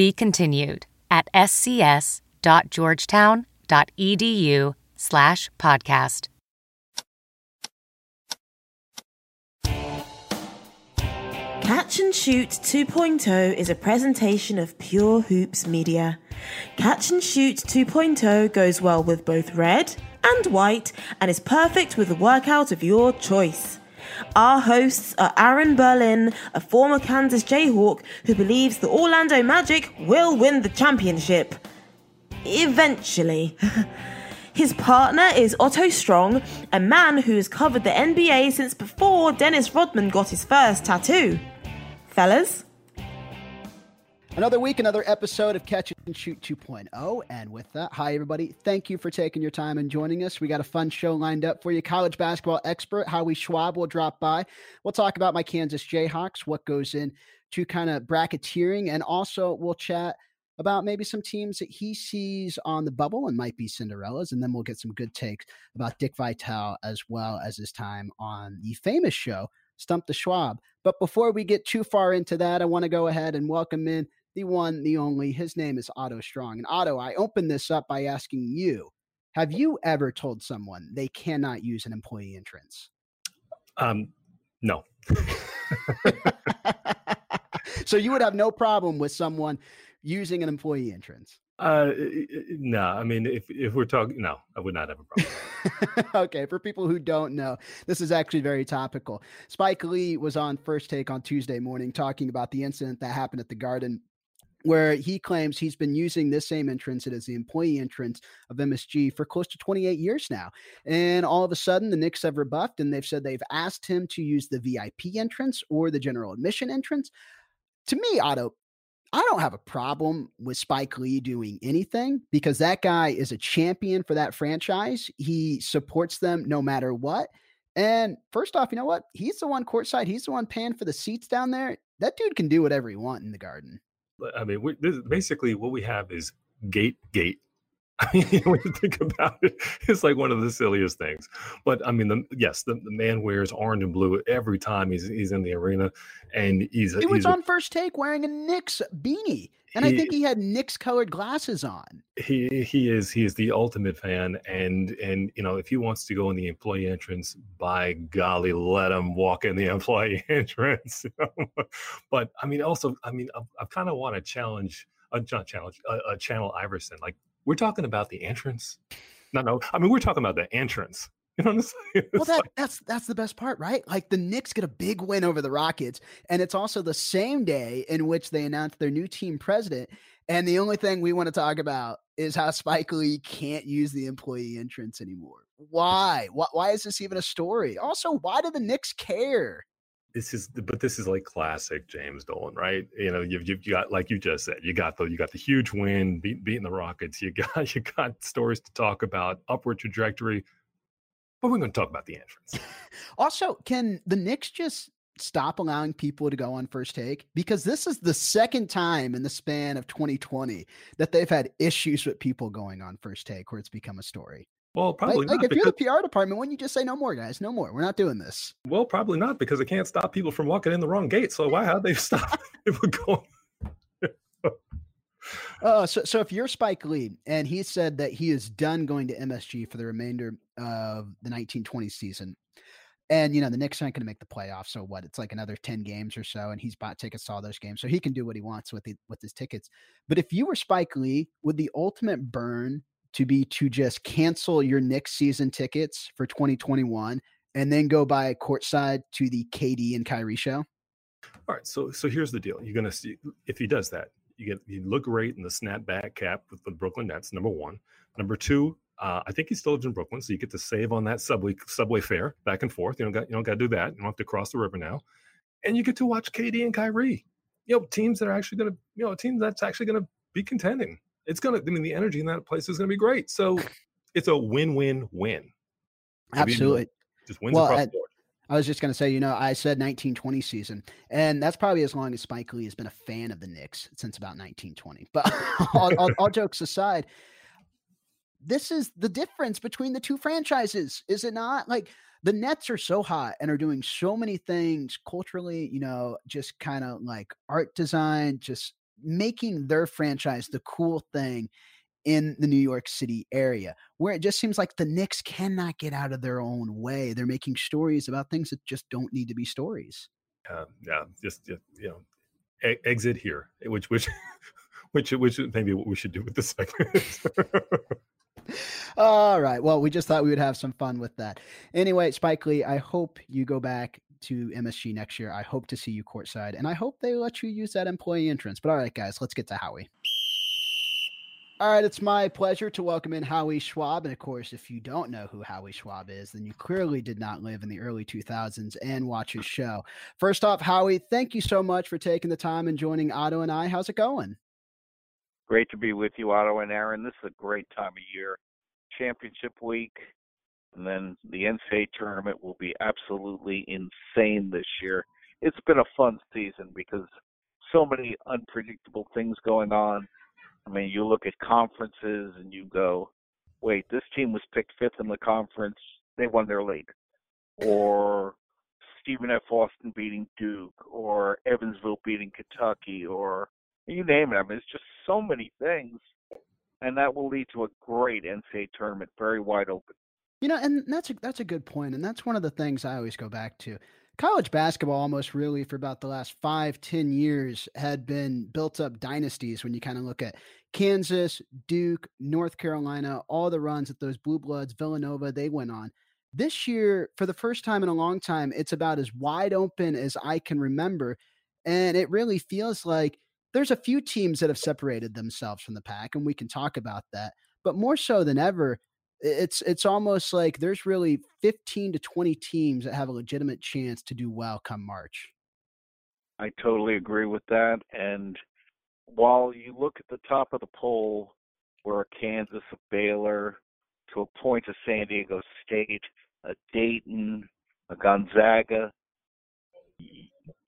Be continued at scs.georgetown.edu slash podcast. Catch and Shoot 2.0 is a presentation of Pure Hoops Media. Catch and Shoot 2.0 goes well with both red and white and is perfect with the workout of your choice. Our hosts are Aaron Berlin, a former Kansas Jayhawk who believes the Orlando Magic will win the championship. Eventually. His partner is Otto Strong, a man who has covered the NBA since before Dennis Rodman got his first tattoo. Fellas? Another week, another episode of Catch and Shoot 2.0. And with that, hi, everybody. Thank you for taking your time and joining us. We got a fun show lined up for you. College basketball expert Howie Schwab will drop by. We'll talk about my Kansas Jayhawks, what goes into kind of bracketeering, and also we'll chat about maybe some teams that he sees on the bubble and might be Cinderellas. And then we'll get some good takes about Dick Vitale as well as his time on the famous show, Stump the Schwab. But before we get too far into that, I want to go ahead and welcome in the one, the only. His name is Otto Strong. And Otto, I open this up by asking you Have you ever told someone they cannot use an employee entrance? Um, no. so you would have no problem with someone using an employee entrance? Uh, no. I mean, if if we're talking, no, I would not have a problem. okay, for people who don't know, this is actually very topical. Spike Lee was on First Take on Tuesday morning talking about the incident that happened at the Garden where he claims he's been using this same entrance as the employee entrance of MSG for close to 28 years now. And all of a sudden, the Knicks have rebuffed and they've said they've asked him to use the VIP entrance or the general admission entrance. To me, Otto, I don't have a problem with Spike Lee doing anything because that guy is a champion for that franchise. He supports them no matter what. And first off, you know what? He's the one courtside. He's the one paying for the seats down there. That dude can do whatever he want in the garden. I mean, we, this, basically what we have is gate, gate. I mean, when you think about it, it's like one of the silliest things. But I mean, the, yes, the, the man wears orange and blue every time he's he's in the arena, and he's he was he's on a, first take wearing a Knicks beanie, and he, I think he had Knicks colored glasses on. He he is he is the ultimate fan, and and you know if he wants to go in the employee entrance, by golly, let him walk in the employee entrance. but I mean, also, I mean, I, I kind of want to challenge, uh, not challenge, uh, uh, channel Iverson, like we're talking about the entrance. No, no. I mean, we're talking about the entrance. You know what I'm saying? Well, that, like, that's that's the best part, right? Like the Knicks get a big win over the Rockets, and it's also the same day in which they announced their new team president. And the only thing we want to talk about is how Spike Lee can't use the employee entrance anymore. Why? Why, why is this even a story? Also, why do the Knicks care? This is but this is like classic James Dolan, right? You know, you've, you've got like you just said, you got the you got the huge win, beat, beating the Rockets. You got you got stories to talk about, upward trajectory. But we're going to talk about the entrance. also, can the Knicks just stop allowing people to go on first take? Because this is the second time in the span of 2020 that they've had issues with people going on first take where it's become a story. Well, probably like, like if you're the PR department, wouldn't you just say no more, guys? No more. We're not doing this. Well, probably not because it can't stop people from walking in the wrong gate. So why how they stop people going? uh, so so if you're Spike Lee and he said that he is done going to MSG for the remainder of the 1920 season, and you know the Knicks aren't going to make the playoffs, so what? It's like another 10 games or so, and he's bought tickets to all those games, so he can do what he wants with the, with his tickets. But if you were Spike Lee, would the ultimate burn to be to just cancel your Knicks season tickets for 2021 and then go buy courtside to the KD and Kyrie show? All right, so so here's the deal. You're gonna see if he does that, you get you look great in the snapback cap with the Brooklyn Nets. Number one, number two. Uh, I think he still lives in Brooklyn, so you get to save on that subway subway fare back and forth. You don't got you don't got to do that. You don't have to cross the river now, and you get to watch KD and Kyrie. You know, teams that are actually to you know teams that's actually to be contending. It's gonna. I mean, the energy in that place is gonna be great. So it's a win-win-win. Absolutely. Just wins well, across the board. I was just going to say, you know, I said 1920 season, and that's probably as long as Spike Lee has been a fan of the Knicks since about 1920. But all, all, all, jokes aside, this is the difference between the two franchises, is it not? Like the Nets are so hot and are doing so many things culturally, you know, just kind of like art design, just making their franchise the cool thing in the New York City area, where it just seems like the Knicks cannot get out of their own way. They're making stories about things that just don't need to be stories. Uh, yeah, just, just you know, e- exit here, which which which which maybe what we should do with this segment. All right. Well, we just thought we would have some fun with that. Anyway, Spike Lee, I hope you go back to MSG next year. I hope to see you courtside, and I hope they let you use that employee entrance. But all right, guys, let's get to Howie. All right, it's my pleasure to welcome in Howie Schwab. And of course, if you don't know who Howie Schwab is, then you clearly did not live in the early 2000s and watch his show. First off, Howie, thank you so much for taking the time and joining Otto and I. How's it going? Great to be with you, Otto and Aaron. This is a great time of year. Championship week, and then the NCAA tournament will be absolutely insane this year. It's been a fun season because so many unpredictable things going on. I mean, you look at conferences and you go, wait, this team was picked fifth in the conference. They won their league. Or Stephen F. Austin beating Duke, or Evansville beating Kentucky, or you name it. I mean, it's just so many things, and that will lead to a great NCAA tournament, very wide open. You know, and that's a, that's a good point, and that's one of the things I always go back to. College basketball, almost really for about the last five, ten years, had been built up dynasties. When you kind of look at Kansas, Duke, North Carolina, all the runs that those blue bloods, Villanova, they went on. This year, for the first time in a long time, it's about as wide open as I can remember, and it really feels like there's a few teams that have separated themselves from the pack, and we can talk about that. But more so than ever, it's it's almost like there's really 15 to 20 teams that have a legitimate chance to do well come March. I totally agree with that. And while you look at the top of the poll, where Kansas, a Baylor, to a point of San Diego State, a Dayton, a Gonzaga,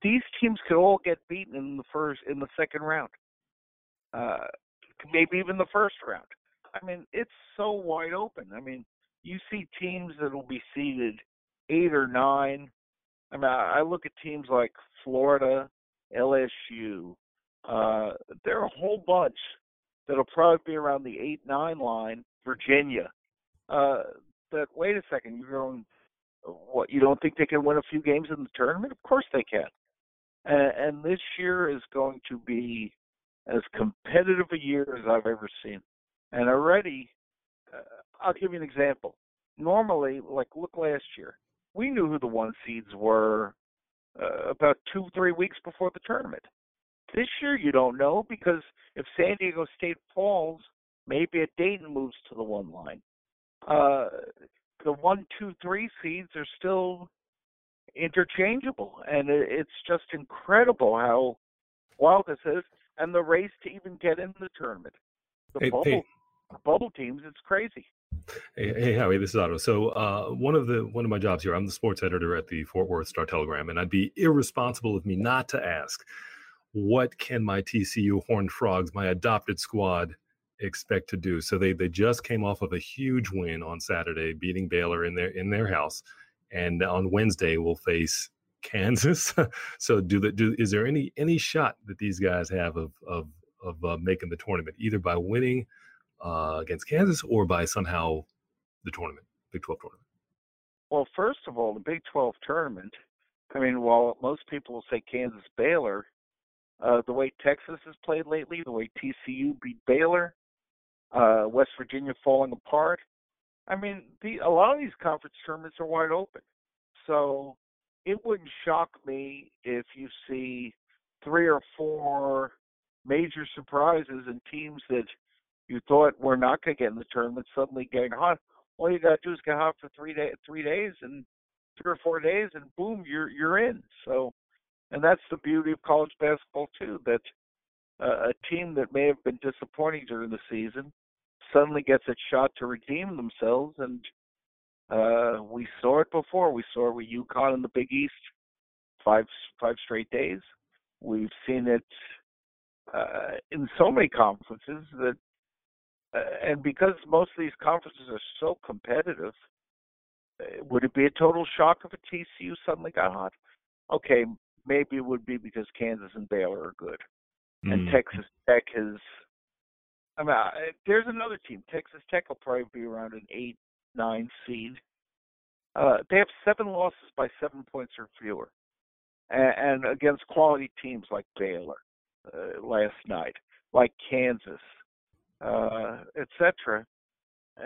these teams could all get beaten in the first in the second round. Uh, maybe even the first round. I mean, it's so wide open. I mean, you see teams that'll be seeded eight or nine. I mean, I look at teams like Florida, LSU. Uh, there are a whole bunch that'll probably be around the eight nine line. Virginia. Uh, that wait a second, you're going. What you don't think they can win a few games in the tournament? Of course they can. And, and this year is going to be as competitive a year as I've ever seen. And already, uh, I'll give you an example. Normally, like look last year, we knew who the one seeds were uh, about two, three weeks before the tournament. This year, you don't know because if San Diego State falls, maybe a Dayton moves to the one line. Uh, the one, two, three seeds are still interchangeable, and it's just incredible how wild this is, and the race to even get in the tournament. The hey, bubble. Bubble teams, it's crazy. Hey, hey, Howie, this is Otto. So, uh, one of the one of my jobs here, I'm the sports editor at the Fort Worth Star Telegram, and I'd be irresponsible of me not to ask, what can my TCU Horned Frogs, my adopted squad, expect to do? So they they just came off of a huge win on Saturday, beating Baylor in their in their house and on Wednesday we'll face Kansas. so, do the do is there any any shot that these guys have of of of uh, making the tournament, either by winning uh, against Kansas or by somehow the tournament, Big Twelve tournament? Well, first of all, the Big Twelve tournament. I mean, while most people will say Kansas Baylor, uh, the way Texas has played lately, the way TCU beat Baylor, uh, West Virginia falling apart, I mean, the a lot of these conference tournaments are wide open. So it wouldn't shock me if you see three or four major surprises and teams that you thought we're not going to get in the tournament suddenly getting hot. All you got to do is get hot for three day, three days and three or four days, and boom, you're you're in. So, and that's the beauty of college basketball too. That uh, a team that may have been disappointing during the season suddenly gets a shot to redeem themselves, and uh, we saw it before. We saw it with UConn in the Big East five five straight days. We've seen it uh, in so many conferences that, and because most of these conferences are so competitive, uh, would it be a total shock if a TCU suddenly got hot? Okay, maybe it would be because Kansas and Baylor are good, mm. and Texas Tech is. I mean, there's another team. Texas Tech will probably be around an eight, nine seed. Uh, they have seven losses by seven points or fewer, and, and against quality teams like Baylor uh, last night, like Kansas, uh, etc. Uh,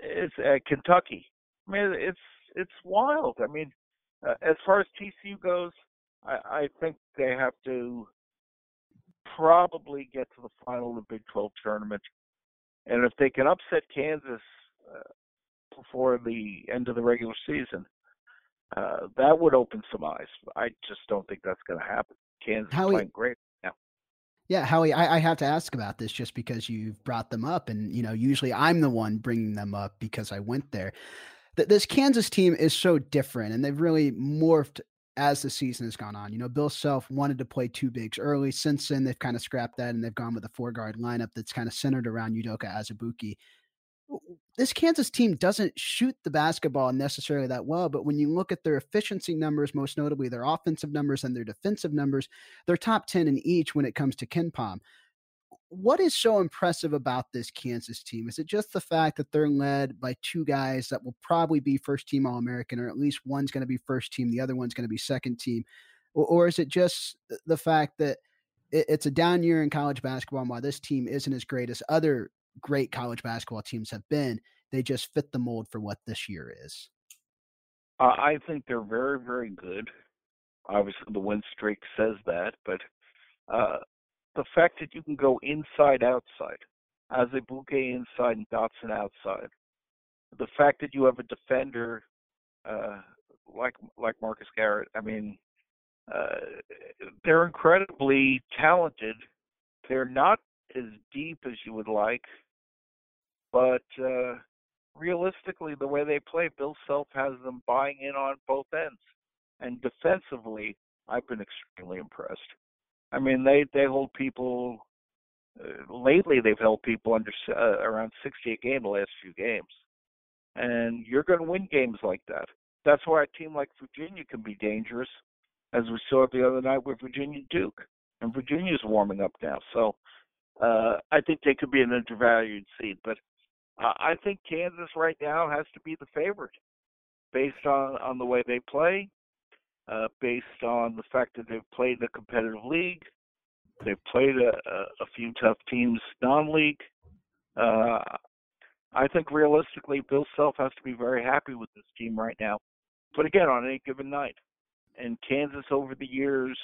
it's uh, Kentucky. I mean, it's it's wild. I mean, uh, as far as TCU goes, I, I think they have to probably get to the final of the Big 12 tournament, and if they can upset Kansas uh, before the end of the regular season, uh, that would open some eyes. I just don't think that's going to happen. Kansas Howie, playing great. Yeah, Howie, I, I, have to ask about this just because you've brought them up, and you know, usually I'm the one bringing them up because I went there. Th- this Kansas team is so different, and they've really morphed as the season has gone on. You know, Bill Self wanted to play two bigs early. Since then, they've kind of scrapped that, and they've gone with a four guard lineup that's kind of centered around Udoka Azubuike this Kansas team doesn't shoot the basketball necessarily that well, but when you look at their efficiency numbers, most notably their offensive numbers and their defensive numbers, they're top 10 in each when it comes to KenPom. What is so impressive about this Kansas team? Is it just the fact that they're led by two guys that will probably be first team All American, or at least one's going to be first team, the other one's going to be second team? Or, or is it just the fact that it's a down year in college basketball, and while this team isn't as great as other great college basketball teams have been. They just fit the mold for what this year is. I think they're very, very good. Obviously, the win streak says that, but uh, the fact that you can go inside, outside, Azubuike inside and Dotson outside, the fact that you have a defender uh, like like Marcus Garrett, I mean, uh, they're incredibly talented. They're not as deep as you would like. But uh, realistically, the way they play, Bill Self has them buying in on both ends. And defensively, I've been extremely impressed. I mean, they they hold people. Uh, lately, they've held people under uh, around 60 a game the last few games, and you're going to win games like that. That's why a team like Virginia can be dangerous, as we saw the other night with Virginia Duke, and Virginia's warming up now. So uh, I think they could be an undervalued seed, but uh, I think Kansas right now has to be the favorite based on, on the way they play, uh, based on the fact that they've played a competitive league. They've played a, a few tough teams non-league. Uh, I think realistically, Bill Self has to be very happy with this team right now. But again, on any given night, and Kansas over the years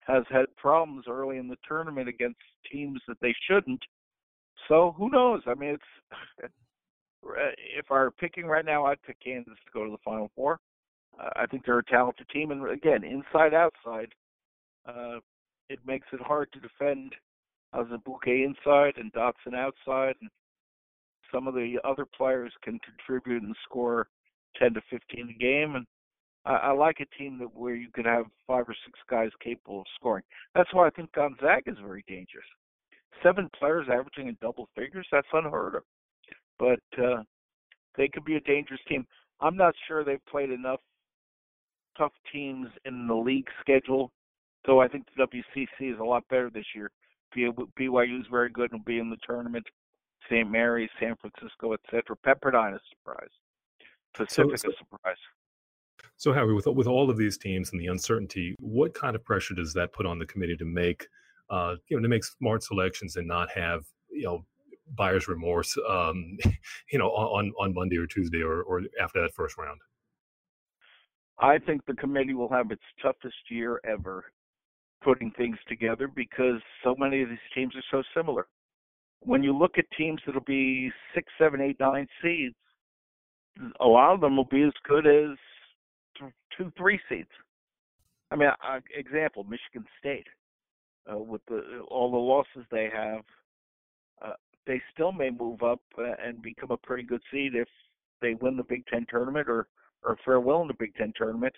has had problems early in the tournament against teams that they shouldn't so who knows? I mean, it's if I were picking right now, I'd pick Kansas to go to the Final Four. Uh, I think they're a talented team, and again, inside outside, uh, it makes it hard to defend Azubuike inside and Dotson outside, and some of the other players can contribute and score 10 to 15 a game. And I, I like a team that where you could have five or six guys capable of scoring. That's why I think Gonzaga is very dangerous seven players averaging in double figures, that's unheard of. But uh, they could be a dangerous team. I'm not sure they've played enough tough teams in the league schedule, though I think the WCC is a lot better this year. BYU is very good and will be in the tournament. St. Mary's, San Francisco, etc. Pepperdine is a surprise. Pacific so, so, a surprise. So, Harry, with with all of these teams and the uncertainty, what kind of pressure does that put on the committee to make uh, you know, to make smart selections and not have, you know, buyer's remorse, um, you know, on, on Monday or Tuesday or, or after that first round? I think the committee will have its toughest year ever putting things together because so many of these teams are so similar. When you look at teams that'll be six, seven, eight, nine seeds, a lot of them will be as good as two, three seeds. I mean, example, Michigan State uh, with the all the losses they have, uh, they still may move up uh, and become a pretty good seed if they win the Big Ten tournament or or fare well in the Big Ten tournament.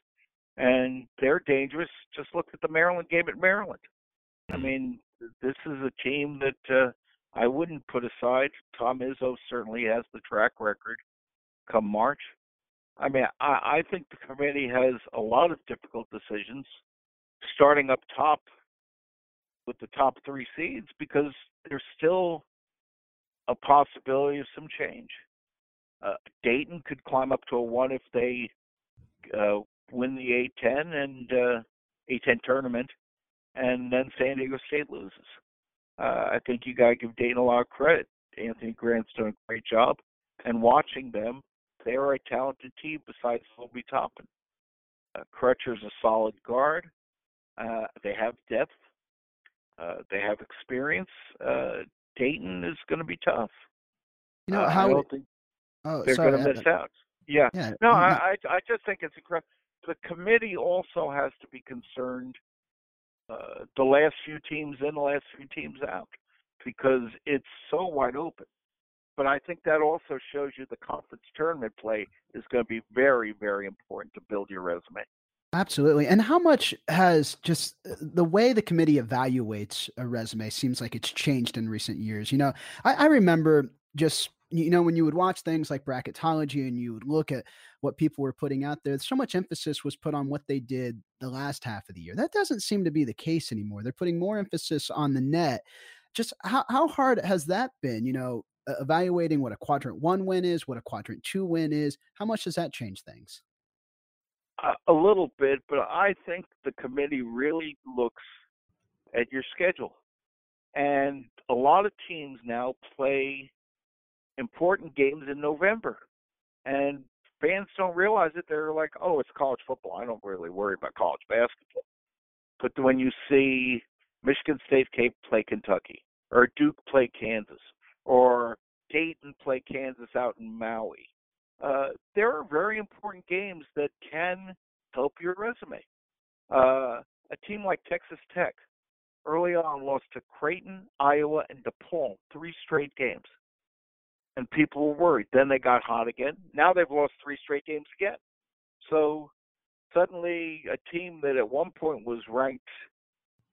And they're dangerous. Just look at the Maryland game at Maryland. I Mm. mean, this is a team that uh, I wouldn't put aside. Tom Izzo certainly has the track record. Come March, I mean, I, I think the committee has a lot of difficult decisions, starting up top with the top three seeds because there's still a possibility of some change. Uh, Dayton could climb up to a one if they uh, win the A10 and uh, A10 tournament, and then San Diego State loses. Uh, I think you got to give Dayton a lot of credit. Anthony Grant's done a great job, and watching them, they are a talented team besides Obi Toppin. Uh, Crutcher's a solid guard. Uh, they have depth. Uh, they have experience. Uh, Dayton is going to be tough. You know Uh, how? I don't think oh, they're going to miss out. Yeah. Yeah. No, I, I I just think it's incredible. The committee also has to be concerned. Uh, the last few teams in, the last few teams out, because it's so wide open. But I think that also shows you the conference tournament play is going to be very, very important to build your resume. Absolutely. And how much has just uh, the way the committee evaluates a resume seems like it's changed in recent years? You know, I, I remember just, you know, when you would watch things like bracketology and you would look at what people were putting out there, so much emphasis was put on what they did the last half of the year. That doesn't seem to be the case anymore. They're putting more emphasis on the net. Just how, how hard has that been? You know, evaluating what a quadrant one win is, what a quadrant two win is. How much does that change things? A, little bit, but I think the committee really looks at your schedule. And a lot of teams now play important games in November. And fans don't realize it. They're like, oh, it's college football. I don't really worry about college basketball. But when you see Michigan State play Kentucky, or Duke play Kansas, or Dayton play Kansas out in Maui, uh, there are very important games that can help your resume. Uh, a team like Texas Tech early on lost to Creighton, Iowa, and DePaul three straight games. And people were worried. Then they got hot again. Now they've lost three straight games again. So suddenly a team that at one point was ranked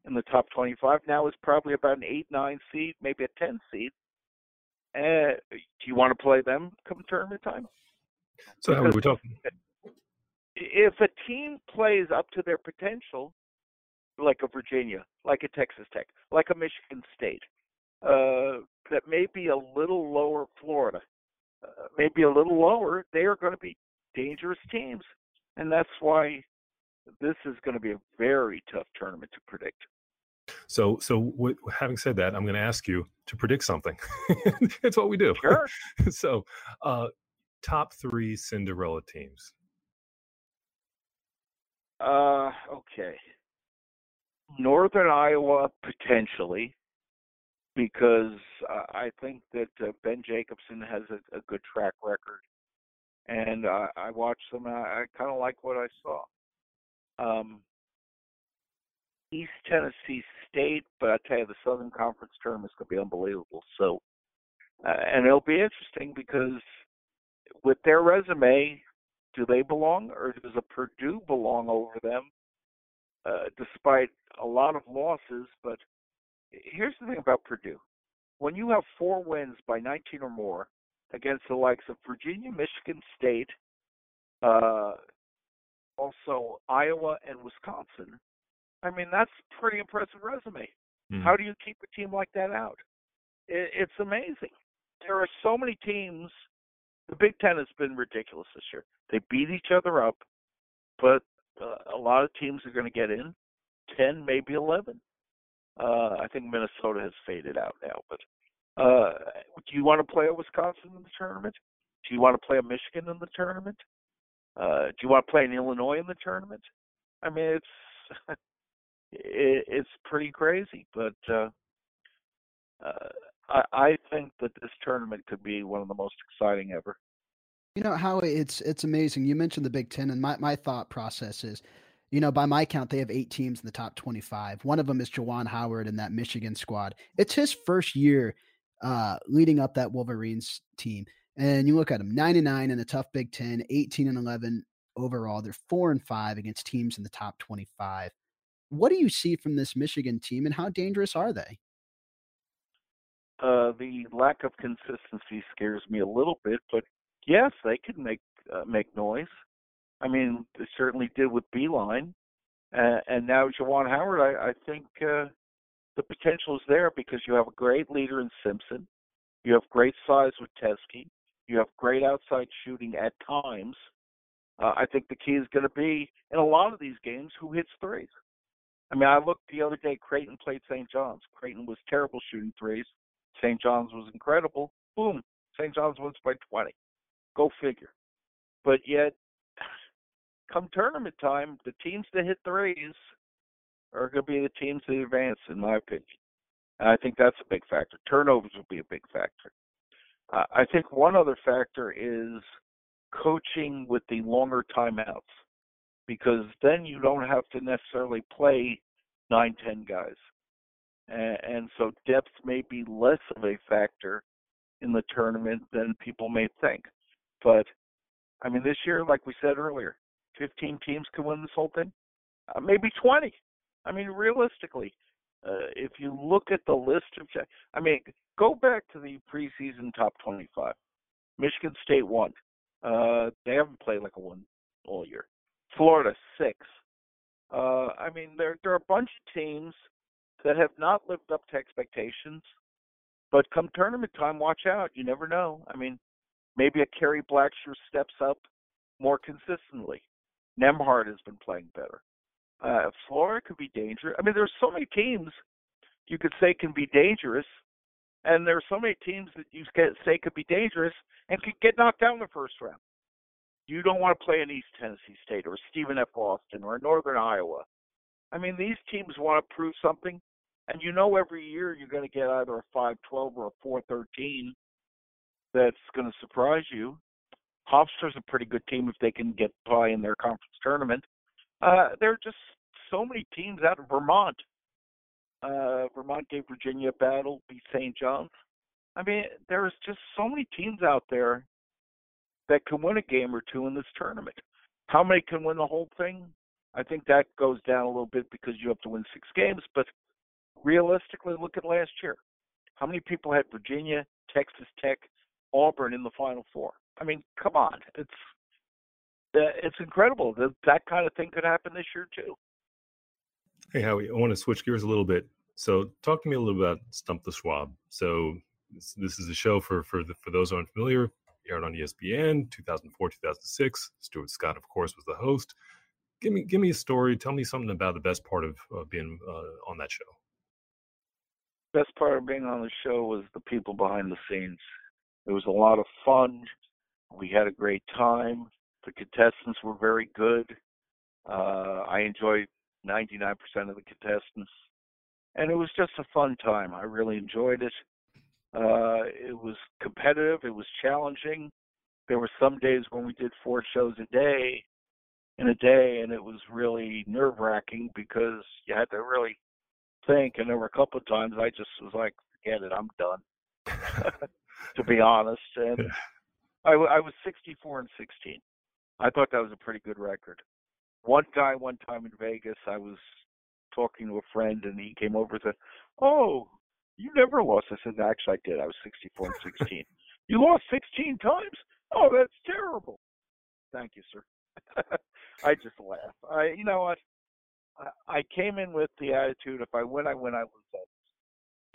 in the top 25 now is probably about an 8 9 seed, maybe a 10 seed. Uh, do you want to play them come tournament time? So Howard, we're talking. if a team plays up to their potential, like a Virginia, like a Texas Tech, like a Michigan State, uh, that may be a little lower Florida, uh, maybe a little lower, they are going to be dangerous teams. And that's why this is going to be a very tough tournament to predict. So, so w- having said that, I'm going to ask you to predict something. That's what we do. Sure. so, uh, top three Cinderella teams. Uh, okay. Northern Iowa potentially, because uh, I think that uh, Ben Jacobson has a, a good track record, and uh, I watched them. And I, I kind of like what I saw. Um, East Tennessee State, but I tell you, the Southern Conference term is going to be unbelievable. So, uh, and it'll be interesting because with their resume, do they belong or does a Purdue belong over them? Uh, despite a lot of losses, but here's the thing about Purdue: when you have four wins by 19 or more against the likes of Virginia, Michigan State, uh, also Iowa and Wisconsin, I mean that's a pretty impressive resume. Mhm. How do you keep a team like that out? It, it's amazing. There are so many teams. The Big Ten has been ridiculous this year. They beat each other up, but uh, a lot of teams are going to get in. Ten, maybe eleven. Uh, I think Minnesota has faded out now. But uh, do you want to play a Wisconsin in the tournament? Do you want to play a Michigan in the tournament? Uh, do you want to play an Illinois in the tournament? I mean, it's it, it's pretty crazy, but uh, uh, I, I think that this tournament could be one of the most exciting ever. You know how it's it's amazing. You mentioned the Big Ten, and my, my thought process is, You know, by my count, they have eight teams in the top 25. One of them is Juwan Howard in that Michigan squad. It's his first year uh, leading up that Wolverines team. And you look at them 99 in the tough Big Ten, 18 and 11 overall. They're four and five against teams in the top 25. What do you see from this Michigan team and how dangerous are they? Uh, the lack of consistency scares me a little bit, but yes, they could make uh, make noise. I mean, they certainly did with Beilein, uh, and now Juwan Howard. I, I think uh, the potential is there because you have a great leader in Simpson, you have great size with Teske, you have great outside shooting at times. Uh, I think the key is going to be in a lot of these games who hits threes. I mean, I looked the other day. Creighton played St. John's. Creighton was terrible shooting threes. St. John's was incredible. Boom, St. John's wins by 20. Go figure. But yet, come tournament time, the teams that hit threes are going to be the teams that advance, in my opinion. And I think that's a big factor. Turnovers will be a big factor. Uh, I think one other factor is coaching with the longer timeouts because then you don't have to necessarily play nine, ten guys. And, so depth may be less of a factor in the tournament than people may think. But I mean, this year, like we said earlier, 15 teams can win this whole thing, uh, maybe 20. I mean, realistically, uh, if you look at the list of, I mean, go back to the preseason top 25. Michigan State won. Uh, they haven't played like a one all year. Florida six. Uh, I mean, there there are a bunch of teams that have not lived up to expectations, but come tournament time, watch out. You never know. I mean, maybe a Kerry Blackshear steps up more consistently. Nembhard has been playing better. Uh, Florida could be dangerous. I mean, there's so many teams you could say can be dangerous, and there are so many teams that you could say could be dangerous and could get knocked out in the first round. You don't want to play in East Tennessee State or Stephen F. Austin or Northern Iowa. I mean, these teams want to prove something, and you know every year you're going to get either a 5-12 or a 4-13 that's going to surprise you. Hofstra's a pretty good team if they can get by in their conference tournament. Uh, there are just so many teams out of Vermont. Uh, Vermont gave Virginia a battle, beat St. John's. I mean, there's just so many teams out there that can win a game or two in this tournament. How many can win the whole thing? I think that goes down a little bit because you have to win six games. But realistically, look at last year. How many people had Virginia, Texas Tech, Auburn in the Final Four? I mean, come on, it's uh, it's incredible that that kind of thing could happen this year too. Hey Howie, I want to switch gears a little bit. So, talk to me a little about Stump the Schwab. So, this, this is a show for for the, for those who aren't familiar aired on ESPN 2004 2006. Stuart Scott, of course, was the host. Give me give me a story. Tell me something about the best part of being uh, on that show. Best part of being on the show was the people behind the scenes. It was a lot of fun. We had a great time. The contestants were very good. Uh, I enjoyed 99% of the contestants, and it was just a fun time. I really enjoyed it. Uh, it was competitive. It was challenging. There were some days when we did four shows a day in a day, and it was really nerve wracking because you had to really think. And there were a couple of times I just was like, "Forget it, I'm done." to be honest, and yeah. I, I was 64 and 16. I thought that was a pretty good record. One guy, one time in Vegas, I was talking to a friend, and he came over and said, "Oh, you never lost. I said, actually, I did. I was 64 and 16. you lost 16 times? Oh, that's terrible. Thank you, sir. I just laugh. I, you know what? I, came in with the attitude: if I win, I win. I lose.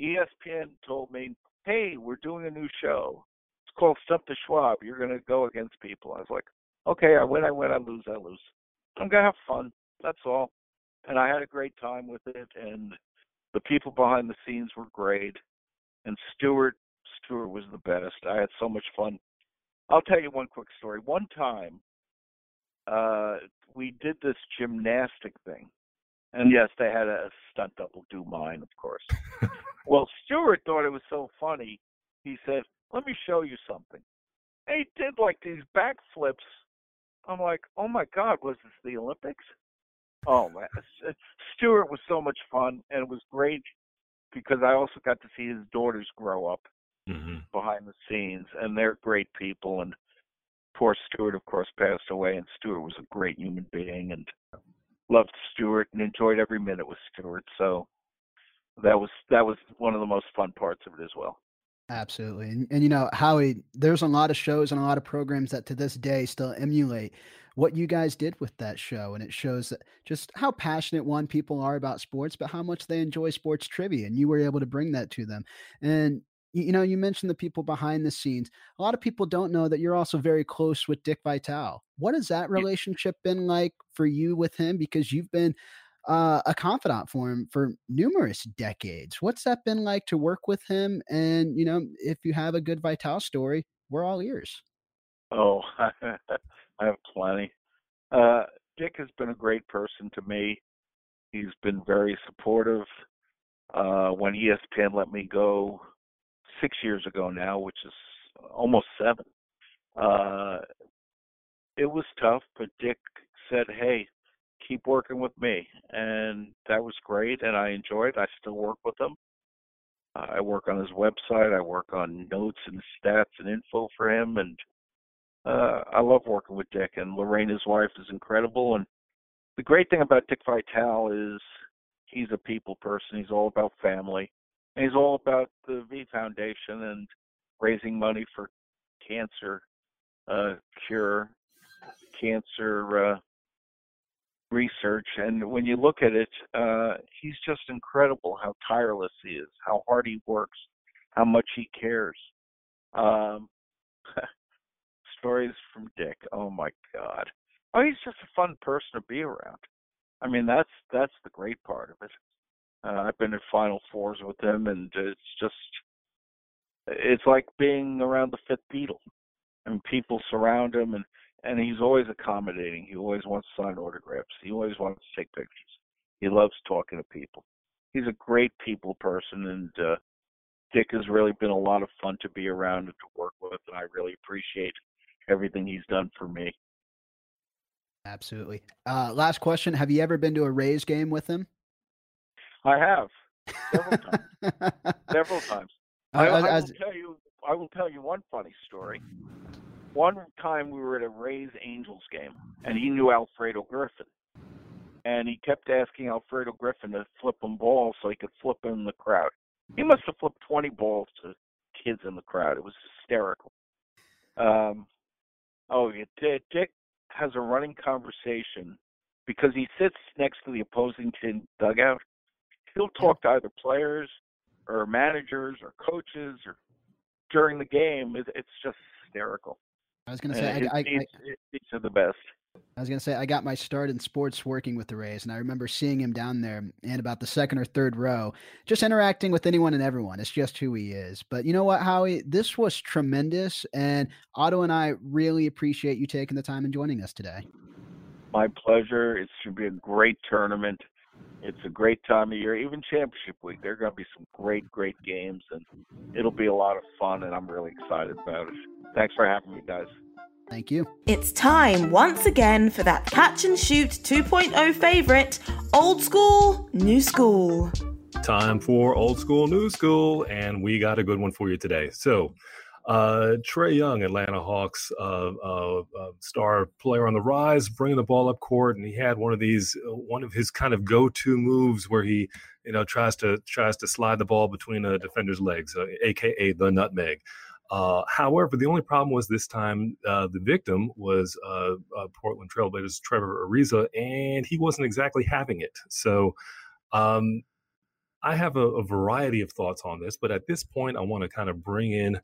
ESPN told me, "Hey, we're doing a new show. It's called Stump the Schwab. You're going to go against people." I was like, "Okay, I win, I win. I lose, I lose. I'm going to have fun. That's all." And I had a great time with it, and the people behind the scenes were great, and Stuart, Stuart was the best. I had so much fun. I'll tell you one quick story. One time, uh, we did this gymnastic thing, and yes, they had a stunt double do mine, of course. well, Stuart thought it was so funny. He said, "Let me show you something." And he did like these backflips. I'm like, "Oh my God, was this the Olympics?" Oh man, Stuart was so much fun, and it was great because I also got to see his daughters grow up mm-hmm. behind the scenes, and they're great people. And poor Stuart, of course, passed away, and Stuart was a great human being, and loved Stuart and enjoyed every minute with Stuart. So that was that was one of the most fun parts of it as well. Absolutely. And, and, you know, Howie, there's a lot of shows and a lot of programs that to this day still emulate what you guys did with that show. And it shows that just how passionate one people are about sports, but how much they enjoy sports trivia. And you were able to bring that to them. And you know, you mentioned the people behind the scenes. A lot of people don't know that you're also very close with Dick Vitale. What has that relationship been like for you with him? Because you've been uh, a confidant for him for numerous decades. What's that been like to work with him? And you know, if you have a good Vitale story, we're all ears. Oh, I have plenty. Uh, Dick has been a great person to me. He's been very supportive. Uh, when ESPN let me go six years ago now, which is almost seven, uh, it was tough, but Dick said, "Hey, keep working with me. And that was great, and I enjoyed. It. I still work with him. Uh, I work on his website. I work on notes and stats and info for him, and uh, I love working with Dick. And Lorraine, his wife, is incredible. And the great thing about Dick Vitale is he's a people person. He's all about family, he's all about the V Foundation and raising money for cancer uh, cure, cancer uh, research. And when you look at it uh he's just incredible how tireless he is how hard he works how much he cares. Um stories from dick oh my god. Oh he's just a fun person to be around. I mean that's that's the great part of it uh, i've been in final fours with him and it's just it's like being around the fifth beatle and people surround him and and he's always accommodating. He always wants to sign autographs. He always wants to take pictures. He loves talking to people. He's a great people person, and uh, Dick has really been a lot of fun to be around and to work with, and I really appreciate everything he's done for me. Absolutely. Uh, last question: Have you ever been to a Rays game with him? I have several times. several times. I, I, I will tell you. I will tell you one funny story one time we were at a Rays Angels game, and he knew Alfredo Griffin, and he kept asking Alfredo Griffin to flip him balls so he could flip them in the crowd. He must have flipped 20 balls to kids in the crowd. It was hysterical. Um, oh, Dick has a running conversation because he sits next to the opposing team dugout. He'll talk to either players or managers or coaches or during the game. It's just hysterical. I was going to say, uh, I, I, these are the best. I was going to say, I got my start in sports working with the Rays, and I remember seeing him down there in about the second or third row, just interacting with anyone and everyone. It's just who he is. But you know what, Howie? This was tremendous, and Otto and I really appreciate you taking the time and joining us today. My pleasure. It should be a great tournament. It's a great time of year, even championship week. There are going to be some great, great games, and it'll be a lot of fun, and I'm really excited about it. Thanks for having me, guys. Thank you. It's time once again for that catch and shoot 2.0 favorite old school, new school. Time for old school, new school, and we got a good one for you today. So, uh, Trae Young, Atlanta Hawks uh, uh, uh, star player on the rise, bringing the ball up court, and he had one of these, uh, one of his kind of go-to moves where he, you know, tries to tries to slide the ball between a defender's legs, aka uh, the nutmeg. Uh, however, the only problem was this time uh, the victim was Portland Trailblazers Trevor Ariza, and he wasn't exactly having it. So um, I have a, a, variety of thoughts on this, but at this point, I want to kind of bring in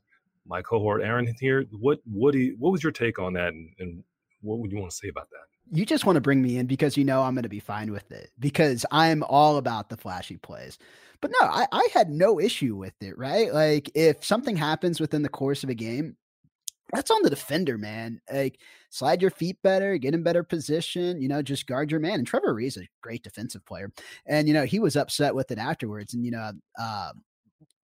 my cohort Aaron here. What what do you, what was your take on that, and, and what would you want to say about that? You just want to bring me in because you know I'm going to be fine with it because I'm all about the flashy plays. But no, I, I had no issue with it, right? Like if something happens within the course of a game, that's on the defender, man. Like slide your feet better, get in better position, you know, just guard your man. And Trevor is a great defensive player. And, you know, he was upset with it afterwards. And, you know, uh,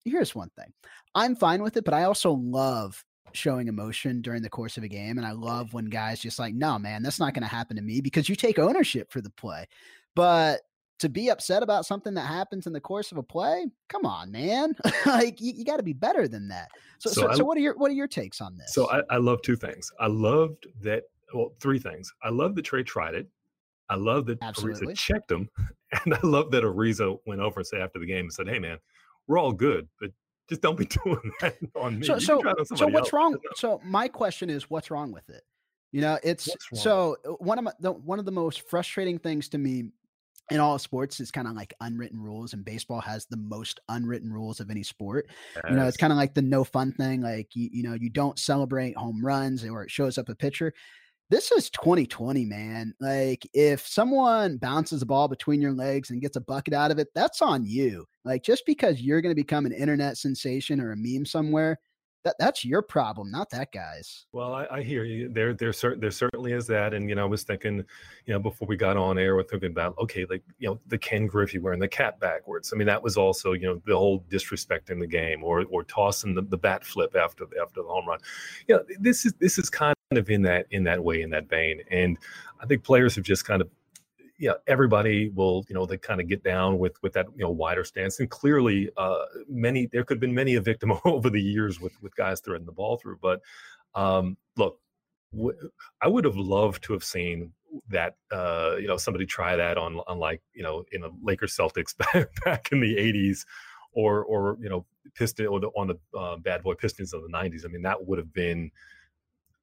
here's one thing I'm fine with it, but I also love showing emotion during the course of a game. And I love when guys just like, no, man, that's not going to happen to me because you take ownership for the play. But to be upset about something that happens in the course of a play, come on, man! like you, you got to be better than that. So, so, so, I, so, what are your what are your takes on this? So I, I love two things. I loved that. Well, three things. I love that Trae tried it. I love that Absolutely. Ariza checked him, and I love that Ariza went over and said after the game and said, "Hey, man, we're all good, but just don't be doing that on me." So, so, so what's else. wrong? So my question is, what's wrong with it? You know, it's so uh, one of my, the, one of the most frustrating things to me in all sports is kind of like unwritten rules and baseball has the most unwritten rules of any sport yes. you know it's kind of like the no fun thing like you, you know you don't celebrate home runs or it shows up a pitcher this is 2020 man. Like if someone bounces a ball between your legs and gets a bucket out of it that's on you. Like just because you're going to become an internet sensation or a meme somewhere that that's your problem, not that guy's. Well, I, I hear you. There, there, cer- there certainly is that. And you know, I was thinking, you know, before we got on air, we're thinking about okay, like you know, the Ken Griffey wearing the cap backwards. I mean, that was also you know the whole disrespecting the game, or or tossing the, the bat flip after the, after the home run. You know, this is this is kind of in that in that way in that vein. And I think players have just kind of yeah, everybody will, you know, they kind of get down with with that, you know, wider stance. And clearly, uh, many there could have been many a victim over the years with with guys threading the ball through. But um, look, w- I would have loved to have seen that, uh, you know, somebody try that on on like you know in a Lakers Celtics back, back in the '80s, or or you know, Piston or the, on the uh, Bad Boy Pistons of the '90s. I mean, that would have been,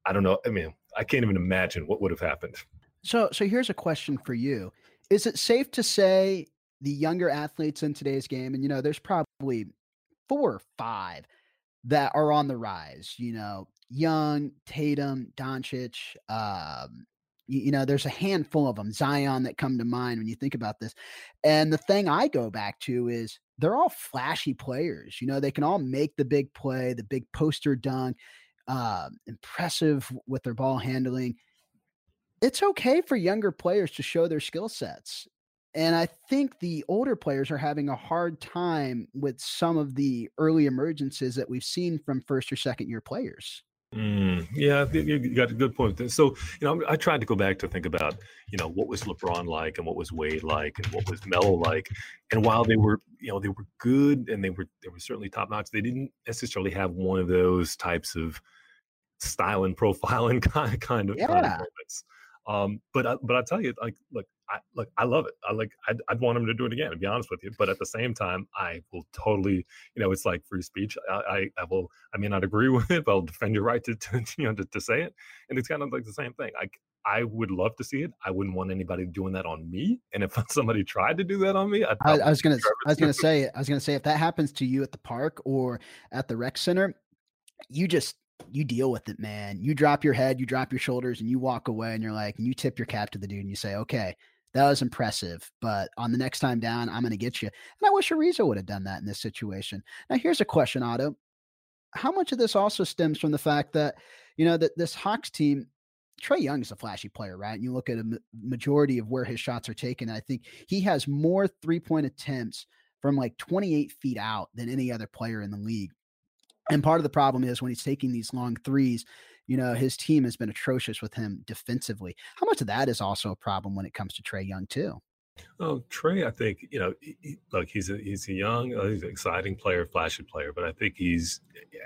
I don't know. I mean, I can't even imagine what would have happened. So, so here's a question for you: Is it safe to say the younger athletes in today's game, and you know, there's probably four or five that are on the rise. You know, Young, Tatum, Doncic. Um, you, you know, there's a handful of them, Zion, that come to mind when you think about this. And the thing I go back to is they're all flashy players. You know, they can all make the big play, the big poster dunk, uh, impressive with their ball handling it's okay for younger players to show their skill sets. And I think the older players are having a hard time with some of the early emergences that we've seen from first or second year players. Mm, yeah, you got a good point. So, you know, I tried to go back to think about, you know, what was LeBron like and what was Wade like and what was Melo like. And while they were, you know, they were good and they were they were certainly top notch, they didn't necessarily have one of those types of style and profiling kind kind of, yeah. kind of moments. Um, but I, but I tell you, like, look, I look, I love it. I like, I'd, I'd, want him to do it again. To be honest with you, but at the same time, I will totally, you know, it's like free speech. I, I, I will, I may not agree with it, but I'll defend your right to, to you know, to, to say it. And it's kind of like the same thing. Like, I would love to see it. I wouldn't want anybody doing that on me. And if somebody tried to do that on me, I, I was gonna, I was gonna say, I was gonna say, if that happens to you at the park or at the rec center, you just you deal with it, man. You drop your head, you drop your shoulders, and you walk away, and you're like, and you tip your cap to the dude, and you say, okay, that was impressive, but on the next time down, I'm going to get you. And I wish Ariza would have done that in this situation. Now, here's a question, Otto. How much of this also stems from the fact that, you know, that this Hawks team, Trae Young is a flashy player, right? And you look at a majority of where his shots are taken. I think he has more three point attempts from like 28 feet out than any other player in the league. And part of the problem is when he's taking these long threes, you know, his team has been atrocious with him defensively. How much of that is also a problem when it comes to Trae Young, too? Oh, Trae, I think you know, he, look, he's a he's a young, uh, he's an exciting player, flashy player, but I think he's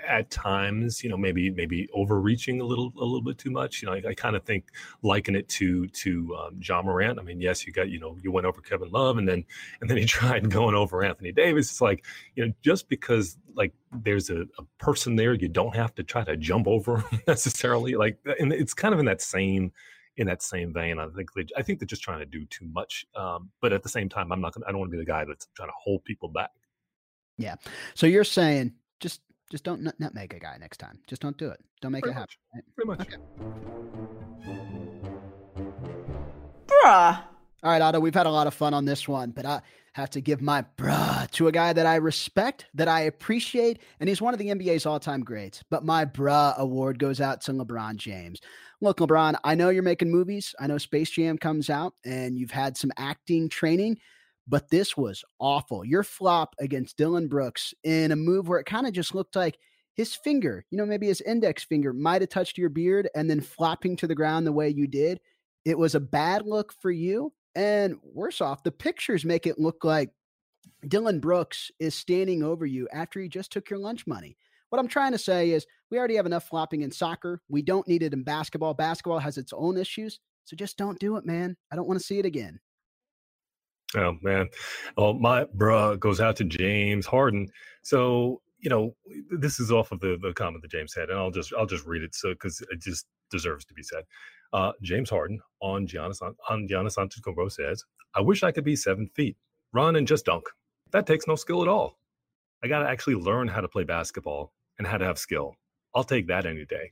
at times, you know, maybe maybe overreaching a little a little bit too much. You know, I, I kind of think liken it to to um, Ja Morant. I mean, yes, you got you know you went over Kevin Love, and then and then he tried going over Anthony Davis. It's like you know, just because like there's a, a person there, you don't have to try to jump over necessarily. Like, and it's kind of in that same in that same vein. I think they, I think they're just trying to do too much. Um, but at the same time, I'm not. Gonna, I don't want to be the guy that's trying to hold people back. Yeah. So you're saying just just don't nut, nutmeg a guy next time. Just don't do it. Don't make Pretty it much. happen. Pretty much. Okay. Bruh. All right, Otto, we've had a lot of fun on this one, but I have to give my bruh to a guy that I respect, that I appreciate, and he's one of the NBA's all time greats. But my bruh award goes out to LeBron James. Look, LeBron, I know you're making movies. I know Space Jam comes out and you've had some acting training, but this was awful. Your flop against Dillon Brooks in a move where it kind of just looked like his finger, you know, maybe his index finger might have touched your beard and then flopping to the ground the way you did. It was a bad look for you And worse off, the pictures make it look like Dillon Brooks is standing over you after he just took your lunch money. What I'm trying to say is we already have enough flopping in soccer. We don't need it in basketball. Basketball has its own issues. So just don't do it, man. I don't want to see it again. Oh man. Well, my bruh goes out to James Harden. So, you know, this is off of the, the comment that James had, and I'll just I'll just read it so because it just deserves to be said. Uh, James Harden on Giannis on Giannis Antetokounmpo says, "I wish I could be seven feet, run and just dunk. That takes no skill at all. I got to actually learn how to play basketball and how to have skill. I'll take that any day.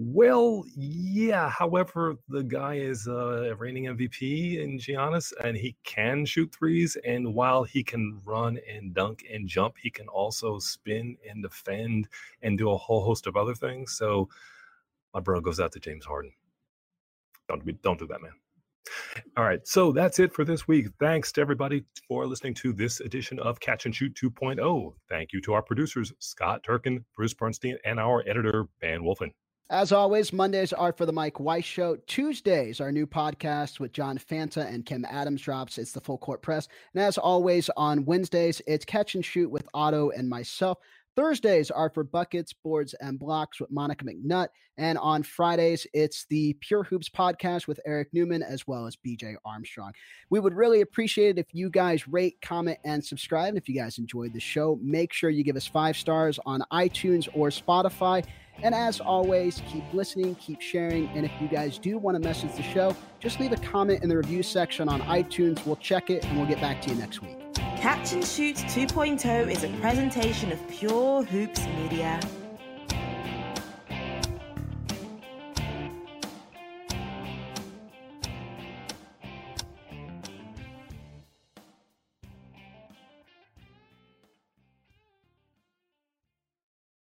Well, yeah. However, the guy is a reigning MVP in Giannis, and he can shoot threes. And while he can run and dunk and jump, he can also spin and defend and do a whole host of other things. So, my bro goes out to James Harden. Don't be, don't do that, man. All right, so that's it for this week. Thanks to everybody for listening to this edition of Catch and Shoot 2.0. Thank you to our producers, Scott Turkin, Bruce Bernstein, and our editor, Ben Wolfen. As always, Mondays are for the Mike Weiss Show. Tuesdays, our new podcast with John Fanta and Kim Adams drops. It's the Full Court Press. And as always, on Wednesdays, it's Catch and Shoot with Otto and myself. Thursdays are for buckets, boards, and blocks with Monica McNutt. And on Fridays, it's the Pure Hoops podcast with Eric Newman as well as BJ Armstrong. We would really appreciate it if you guys rate, comment, and subscribe. And if you guys enjoyed the show, make sure you give us five stars on iTunes or Spotify. And as always, keep listening, keep sharing. And if you guys do want to message the show, just leave a comment in the review section on iTunes. We'll check it and we'll get back to you next week. Catch and Shoot 2.0 is a presentation of Pure Hoops Media.